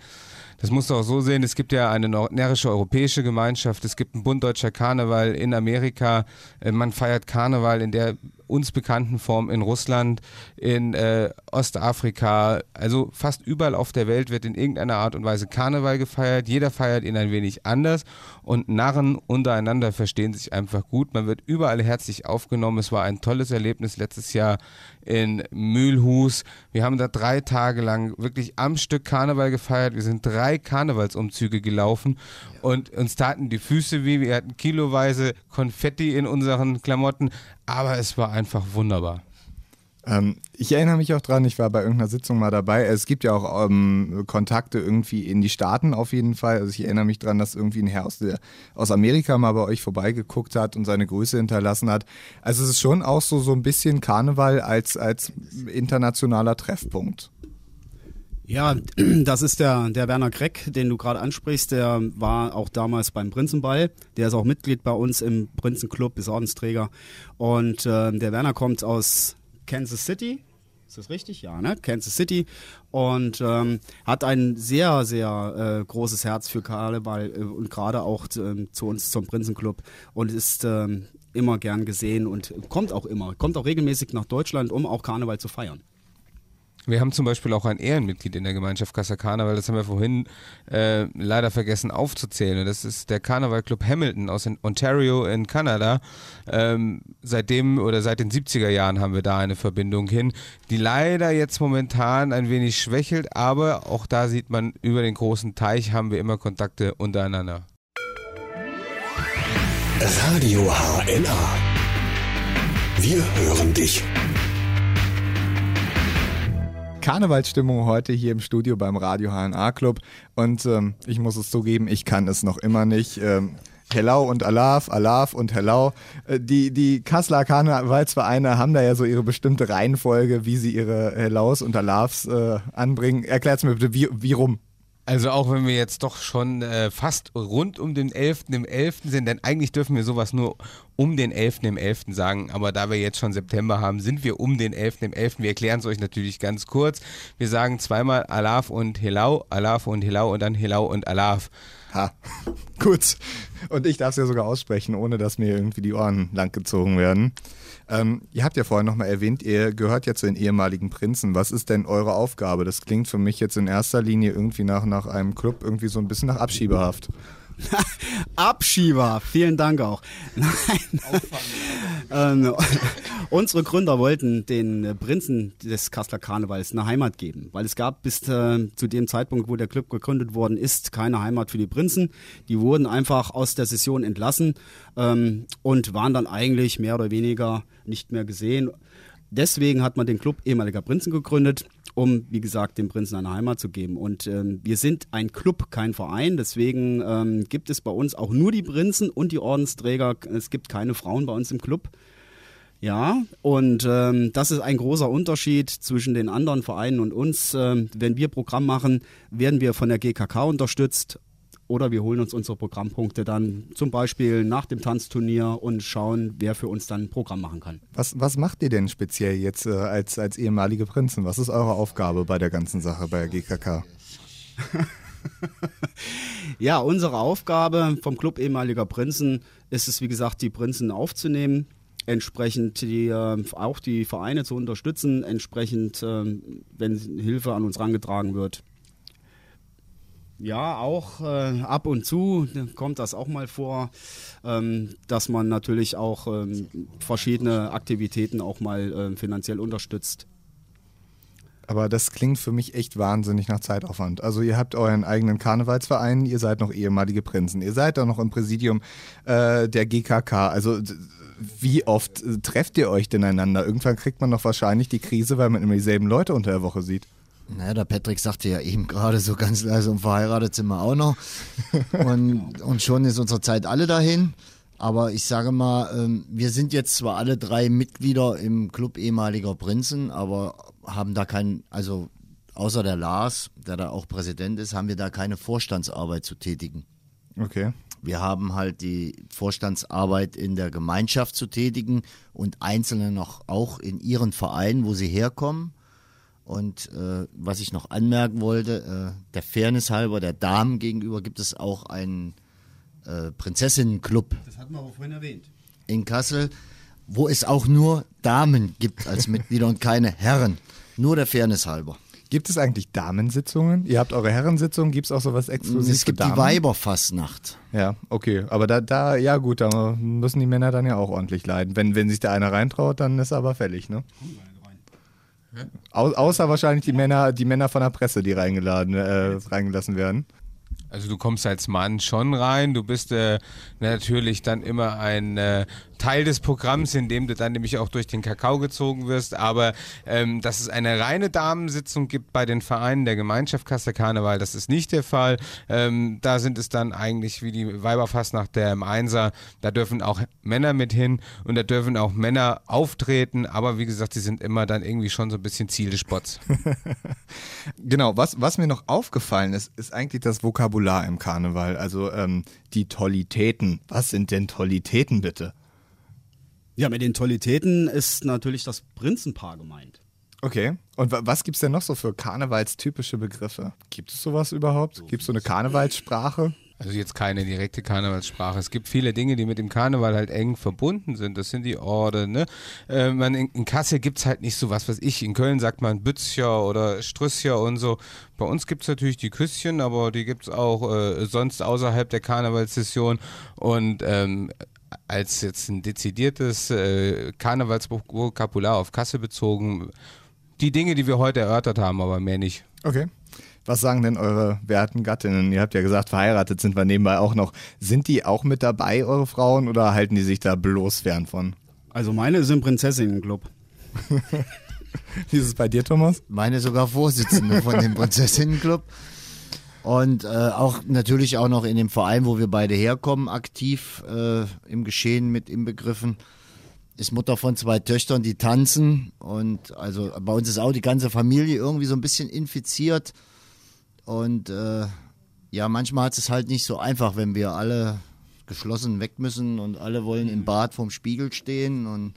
Das musst du auch so sehen, es gibt ja eine närrische europäische Gemeinschaft, es gibt einen Bund Deutscher Karneval in Amerika, äh, man feiert Karneval in der uns bekannten Formen in Russland, in äh, Ostafrika, also fast überall auf der Welt wird in irgendeiner Art und Weise Karneval gefeiert. Jeder feiert ihn ein wenig anders und Narren untereinander verstehen sich einfach gut. Man wird überall herzlich aufgenommen. Es war ein tolles Erlebnis letztes Jahr in Mühlhus. Wir haben da drei Tage lang wirklich am Stück Karneval gefeiert. Wir sind drei Karnevalsumzüge gelaufen und uns taten die Füße weh. Wir hatten kiloweise Konfetti in unseren Klamotten, aber es war einfach wunderbar. Ähm, ich erinnere mich auch dran, ich war bei irgendeiner Sitzung mal dabei. Es gibt ja auch ähm, Kontakte irgendwie in die Staaten auf jeden Fall. Also ich erinnere mich dran, dass irgendwie ein Herr aus, der, aus Amerika mal bei euch vorbeigeguckt hat und seine Grüße hinterlassen hat. Also es ist schon auch so, so ein bisschen Karneval als, als internationaler Treffpunkt. Ja, das ist der, der Werner Kreck, den du gerade ansprichst. Der war auch damals beim Prinzenball. Der ist auch Mitglied bei uns im Prinzenclub, ist Ordensträger. Und äh, der Werner kommt aus Kansas City. Ist das richtig? Ja, ne? Kansas City. Und ähm, hat ein sehr, sehr äh, großes Herz für Karneval äh, und gerade auch äh, zu uns zum Prinzenclub und ist ähm, immer gern gesehen und kommt auch immer, kommt auch regelmäßig nach Deutschland, um auch Karneval zu feiern. Wir haben zum Beispiel auch ein Ehrenmitglied in der Gemeinschaft Casa Karneval, das haben wir vorhin äh, leider vergessen aufzuzählen. Das ist der Karneval Club Hamilton aus Ontario in Kanada. Ähm, seitdem oder seit den 70er Jahren haben wir da eine Verbindung hin, die leider jetzt momentan ein wenig schwächelt, aber auch da sieht man, über den großen Teich haben wir immer Kontakte untereinander. Radio HNA. Wir hören dich. Karnevalsstimmung heute hier im Studio beim Radio HNA Club und ähm, ich muss es zugeben, ich kann es noch immer nicht. Ähm, Hellau und Alaf, Alaf und Hellau. Äh, die, die Kasseler Karnevalsvereine haben da ja so ihre bestimmte Reihenfolge, wie sie ihre Hellaus und Alafs äh, anbringen. Erklärt mir bitte, wie, wie rum? Also auch wenn wir jetzt doch schon äh, fast rund um den 11. im 11. sind, denn eigentlich dürfen wir sowas nur um den 11. im 11. sagen, aber da wir jetzt schon September haben, sind wir um den 11. im 11. Wir erklären es euch natürlich ganz kurz. Wir sagen zweimal Alaf und Helau, Alaf und Helau und dann Helau und Alaf. Ha, gut. Und ich darf es ja sogar aussprechen, ohne dass mir irgendwie die Ohren langgezogen werden. Ähm, ihr habt ja vorhin nochmal erwähnt, ihr gehört ja zu den ehemaligen Prinzen. Was ist denn eure Aufgabe? Das klingt für mich jetzt in erster Linie irgendwie nach, nach einem Club, irgendwie so ein bisschen nach Abschiebehaft. Abschieber, vielen Dank auch. Nein. ähm, unsere Gründer wollten den Prinzen des Kasseler Karnevals eine Heimat geben, weil es gab bis äh, zu dem Zeitpunkt, wo der Club gegründet worden ist, keine Heimat für die Prinzen. Die wurden einfach aus der Session entlassen ähm, und waren dann eigentlich mehr oder weniger nicht mehr gesehen. Deswegen hat man den Club ehemaliger Prinzen gegründet um, wie gesagt, dem Prinzen eine Heimat zu geben. Und ähm, wir sind ein Club, kein Verein. Deswegen ähm, gibt es bei uns auch nur die Prinzen und die Ordensträger. Es gibt keine Frauen bei uns im Club. Ja, und ähm, das ist ein großer Unterschied zwischen den anderen Vereinen und uns. Ähm, wenn wir Programm machen, werden wir von der GKK unterstützt oder wir holen uns unsere Programmpunkte dann zum Beispiel nach dem Tanzturnier und schauen, wer für uns dann ein Programm machen kann. Was, was macht ihr denn speziell jetzt äh, als, als ehemalige Prinzen? Was ist eure Aufgabe bei der ganzen Sache bei der GKK? ja, unsere Aufgabe vom Club ehemaliger Prinzen ist es, wie gesagt, die Prinzen aufzunehmen, entsprechend die, äh, auch die Vereine zu unterstützen, entsprechend, äh, wenn Hilfe an uns herangetragen wird, ja, auch äh, ab und zu kommt das auch mal vor, ähm, dass man natürlich auch ähm, verschiedene Aktivitäten auch mal äh, finanziell unterstützt. Aber das klingt für mich echt wahnsinnig nach Zeitaufwand. Also ihr habt euren eigenen Karnevalsverein, ihr seid noch ehemalige Prinzen, ihr seid da noch im Präsidium äh, der GKK. Also wie oft äh, trefft ihr euch denn einander? Irgendwann kriegt man doch wahrscheinlich die Krise, weil man immer dieselben Leute unter der Woche sieht. Naja, der Patrick sagte ja eben gerade so ganz leise und verheiratet sind wir auch noch. Und, und schon ist unsere Zeit alle dahin. Aber ich sage mal, ähm, wir sind jetzt zwar alle drei Mitglieder im Club ehemaliger Prinzen, aber haben da kein, also außer der Lars, der da auch Präsident ist, haben wir da keine Vorstandsarbeit zu tätigen. Okay. Wir haben halt die Vorstandsarbeit in der Gemeinschaft zu tätigen und Einzelne noch auch in ihren Vereinen, wo sie herkommen. Und äh, was ich noch anmerken wollte, äh, der Fairness halber der Damen gegenüber gibt es auch einen äh, Prinzessinnenclub. Das hatten wir aber vorhin erwähnt. In Kassel. wo es auch nur Damen gibt als Mitglieder und keine Herren. Nur der Fairness halber. Gibt es eigentlich Damensitzungen? Ihr habt eure Herrensitzung, gibt es auch sowas exklusiv Es gibt für die? Weiberfassnacht. Ja, okay. Aber da, da, ja gut, da müssen die Männer dann ja auch ordentlich leiden. Wenn, wenn sich da einer reintraut, dann ist er aber fällig, ne? Au, außer wahrscheinlich die Männer, die Männer von der Presse, die reingeladen, äh, reingelassen werden. Also du kommst als Mann schon rein, du bist äh, natürlich dann immer ein äh, Teil des Programms, in dem du dann nämlich auch durch den Kakao gezogen wirst, aber ähm, dass es eine reine Damensitzung gibt bei den Vereinen der Gemeinschaft Kassel Karneval, das ist nicht der Fall. Ähm, da sind es dann eigentlich wie die Weiberfastnacht der im Einser, da dürfen auch Männer mit hin und da dürfen auch Männer auftreten, aber wie gesagt, die sind immer dann irgendwie schon so ein bisschen Ziel des Spots. Genau, was, was mir noch aufgefallen ist, ist eigentlich das Vokabular im Karneval. Also ähm, die Tollitäten. Was sind denn Tollitäten bitte? Ja, mit den Tollitäten ist natürlich das Prinzenpaar gemeint. Okay. Und wa was gibt's denn noch so für karnevalstypische Begriffe? Gibt es sowas überhaupt? Gibt es so eine Karnevalssprache? Also jetzt keine direkte Karnevalssprache. Es gibt viele Dinge, die mit dem Karneval halt eng verbunden sind. Das sind die Orden. Ne? Äh, man, in, in Kassel gibt's halt nicht so was, was ich. In Köln sagt man Bützcher oder Strüsschen und so. Bei uns gibt's natürlich die Küsschen, aber die gibt's auch äh, sonst außerhalb der Karnevalssession. Und ähm, als jetzt ein dezidiertes äh, Karnevalsvokabular auf Kassel bezogen, die Dinge, die wir heute erörtert haben, aber mehr nicht. Okay. Was sagen denn eure werten Gattinnen? Ihr habt ja gesagt, verheiratet sind wir nebenbei auch noch. Sind die auch mit dabei, eure Frauen, oder halten die sich da bloß fern von? Also meine sind Prinzessinnenclub. Wie ist es bei dir, Thomas? Meine sogar Vorsitzende von dem Prinzessinnenclub. Und äh, auch natürlich auch noch in dem Verein, wo wir beide herkommen, aktiv äh, im Geschehen mit inbegriffen. Ist Mutter von zwei Töchtern, die tanzen. Und also bei uns ist auch die ganze Familie irgendwie so ein bisschen infiziert. Und äh, ja, manchmal hat es halt nicht so einfach, wenn wir alle geschlossen weg müssen und alle wollen im Bad vorm Spiegel stehen. Und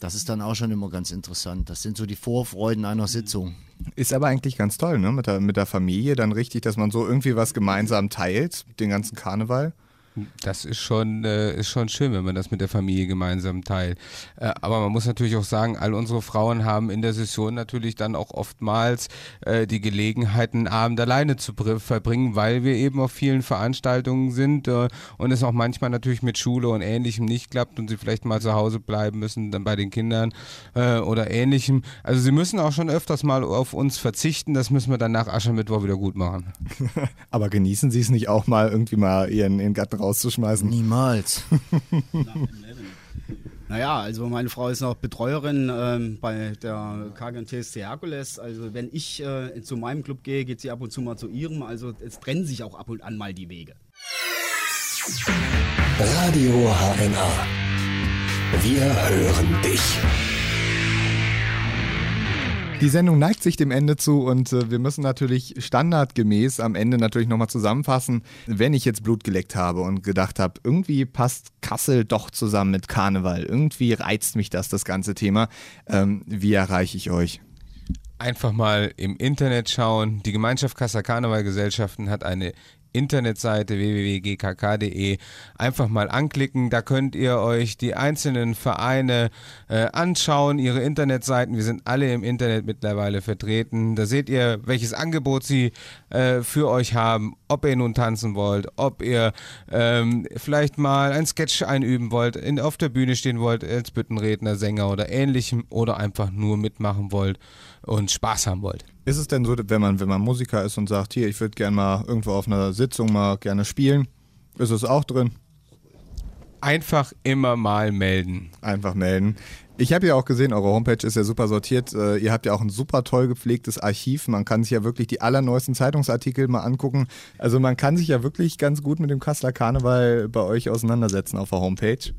das ist dann auch schon immer ganz interessant. Das sind so die Vorfreuden einer Sitzung. Ist aber eigentlich ganz toll, ne? Mit der, mit der Familie dann richtig, dass man so irgendwie was gemeinsam teilt, den ganzen Karneval. Das ist schon, äh, ist schon schön, wenn man das mit der Familie gemeinsam teilt. Äh, aber man muss natürlich auch sagen, all unsere Frauen haben in der Session natürlich dann auch oftmals äh, die Gelegenheit, einen Abend alleine zu br- verbringen, weil wir eben auf vielen Veranstaltungen sind äh, und es auch manchmal natürlich mit Schule und Ähnlichem nicht klappt und sie vielleicht mal zu Hause bleiben müssen, dann bei den Kindern äh, oder Ähnlichem. Also sie müssen auch schon öfters mal auf uns verzichten. Das müssen wir dann nach Aschermittwoch wieder gut machen. Aber genießen Sie es nicht auch mal, irgendwie mal Ihren, ihren Gatten rauszuschmeißen? Niemals. Naja, also meine Frau ist noch Betreuerin ähm, bei der KGNTSC Herkules. Also wenn ich äh, zu meinem Club gehe, geht sie ab und zu mal zu ihrem. Also es trennen sich auch ab und an mal die Wege. Radio HNA. Wir hören dich. Die Sendung neigt sich dem Ende zu und äh, wir müssen natürlich standardgemäß am Ende natürlich nochmal zusammenfassen, wenn ich jetzt Blut geleckt habe und gedacht habe, irgendwie passt Kassel doch zusammen mit Karneval. Irgendwie reizt mich das, das ganze Thema. Ähm, wie erreiche ich euch? einfach mal im Internet schauen. Die Gemeinschaft Kasser Karnevalgesellschaften hat eine Internetseite www.gkk.de. Einfach mal anklicken, da könnt ihr euch die einzelnen Vereine äh, anschauen, ihre Internetseiten. Wir sind alle im Internet mittlerweile vertreten. Da seht ihr, welches Angebot sie äh, für euch haben, ob ihr nun tanzen wollt, ob ihr ähm, vielleicht mal ein Sketch einüben wollt, in, auf der Bühne stehen wollt als Büttenredner, Sänger oder ähnlichem oder einfach nur mitmachen wollt und Spaß haben wollt. Ist es denn so, wenn man, wenn man Musiker ist und sagt, hier, ich würde gerne mal irgendwo auf einer Sitzung mal gerne spielen, ist es auch drin? Einfach immer mal melden. Einfach melden. Ich habe ja auch gesehen, eure Homepage ist ja super sortiert. Äh, ihr habt ja auch ein super toll gepflegtes Archiv. Man kann sich ja wirklich die allerneuesten Zeitungsartikel mal angucken. Also man kann sich ja wirklich ganz gut mit dem Kasseler Karneval bei euch auseinandersetzen auf der Homepage.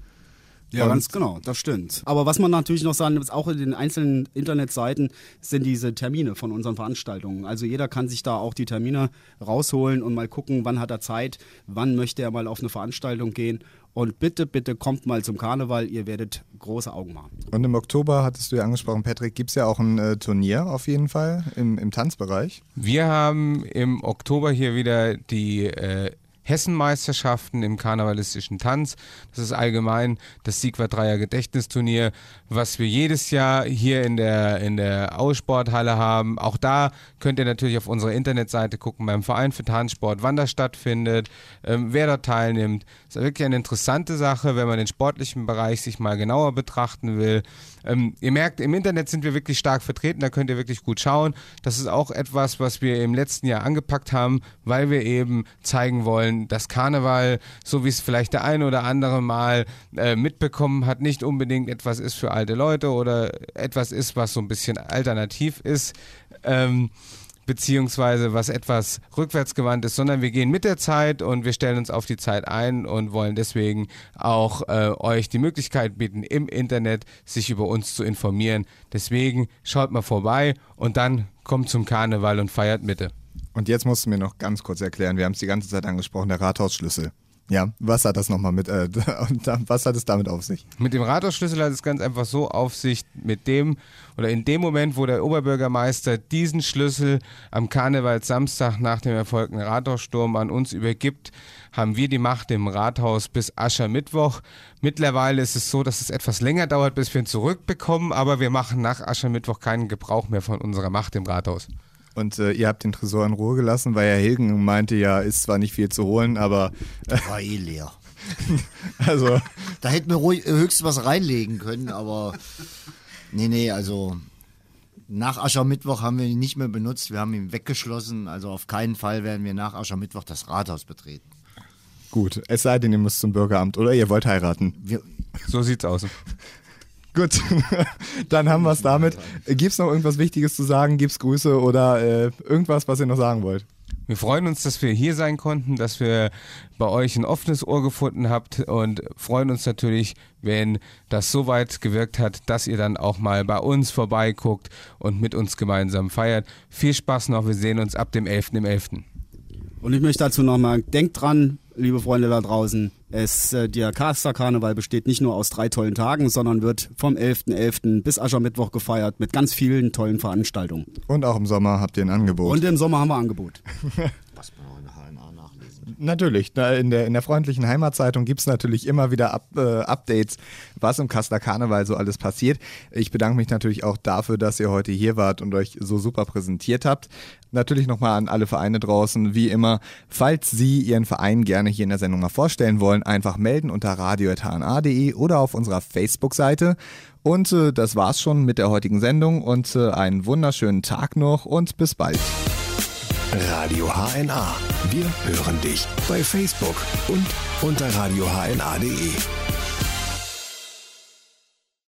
Ja, Und- ganz genau, das stimmt. Aber was man natürlich noch sagen muss, auch in den einzelnen Internetseiten sind diese Termine von unseren Veranstaltungen. Also jeder kann sich da auch die Termine rausholen und mal gucken, wann hat er Zeit, wann möchte er mal auf eine Veranstaltung gehen. Und bitte, bitte kommt mal zum Karneval, ihr werdet große Augen machen. Und im Oktober hattest du ja angesprochen, Patrick, gibt es ja auch ein äh, Turnier auf jeden Fall im, im Tanzbereich. Wir haben im Oktober hier wieder die äh, Hessenmeisterschaften im karnevalistischen Tanz. Das ist allgemein das Siegwart Dreier Gedächtnisturnier, was wir jedes Jahr hier in der, in der Aussporthalle haben. Auch da könnt ihr natürlich auf unserer Internetseite gucken, beim Verein für Tanzsport, wann das stattfindet, ähm, wer dort teilnimmt. Ist wirklich eine interessante Sache, wenn man den sportlichen Bereich sich mal genauer betrachten will. Ähm, ihr merkt, im Internet sind wir wirklich stark vertreten, da könnt ihr wirklich gut schauen. Das ist auch etwas, was wir im letzten Jahr angepackt haben, weil wir eben zeigen wollen, dass Karneval, so wie es vielleicht der eine oder andere mal äh, mitbekommen hat, nicht unbedingt etwas ist für alte Leute oder etwas ist, was so ein bisschen alternativ ist. Ähm, beziehungsweise was etwas rückwärtsgewandt ist, sondern wir gehen mit der Zeit und wir stellen uns auf die Zeit ein und wollen deswegen auch äh, euch die Möglichkeit bieten, im Internet sich über uns zu informieren. Deswegen schaut mal vorbei und dann kommt zum Karneval und feiert Mitte. Und jetzt musst du mir noch ganz kurz erklären, wir haben es die ganze Zeit angesprochen, der Rathausschlüssel. Ja, was hat das nochmal mit, äh, was hat es damit auf sich? Mit dem Rathausschlüssel hat es ganz einfach so auf sich, mit dem oder in dem Moment, wo der Oberbürgermeister diesen Schlüssel am Karnevalssamstag nach dem erfolgten Rathaussturm an uns übergibt, haben wir die Macht im Rathaus bis Aschermittwoch. Mittlerweile ist es so, dass es etwas länger dauert, bis wir ihn zurückbekommen, aber wir machen nach Aschermittwoch keinen Gebrauch mehr von unserer Macht im Rathaus. Und äh, ihr habt den Tresor in Ruhe gelassen, weil Herr Hilgen meinte ja, ist zwar nicht viel zu holen, aber. Äh, war eh leer. also. Da hätten wir ruhig, höchstens was reinlegen können, aber. Nee, nee, also. Nach Aschermittwoch haben wir ihn nicht mehr benutzt, wir haben ihn weggeschlossen. Also auf keinen Fall werden wir nach Aschermittwoch das Rathaus betreten. Gut, es sei denn, ihr müsst zum Bürgeramt oder ihr wollt heiraten. Wir, so sieht's aus. Gut, dann haben wir es damit. Gibt es noch irgendwas Wichtiges zu sagen? Gibt es Grüße oder äh, irgendwas, was ihr noch sagen wollt? Wir freuen uns, dass wir hier sein konnten, dass wir bei euch ein offenes Ohr gefunden habt und freuen uns natürlich, wenn das so weit gewirkt hat, dass ihr dann auch mal bei uns vorbeiguckt und mit uns gemeinsam feiert. Viel Spaß noch, wir sehen uns ab dem 11.11. .11. Und ich möchte dazu nochmal, denkt dran, liebe Freunde da draußen, es, äh, der Kaster Karneval besteht nicht nur aus drei tollen Tagen, sondern wird vom 11.11. .11. bis Aschermittwoch gefeiert mit ganz vielen tollen Veranstaltungen. Und auch im Sommer habt ihr ein Angebot. Und im Sommer haben wir ein Angebot. Was man auch in HNA nachlesen. Natürlich, in der, in der freundlichen Heimatzeitung gibt es natürlich immer wieder Up, äh, Updates, was im Kaster Karneval so alles passiert. Ich bedanke mich natürlich auch dafür, dass ihr heute hier wart und euch so super präsentiert habt. Natürlich nochmal an alle Vereine draußen, wie immer, falls Sie Ihren Verein gerne hier in der Sendung mal vorstellen wollen, einfach melden unter radio.hna.de oder auf unserer Facebook-Seite. Und äh, das war's schon mit der heutigen Sendung und äh, einen wunderschönen Tag noch und bis bald. Radio HNA. Wir hören dich bei Facebook und unter radiohna.de.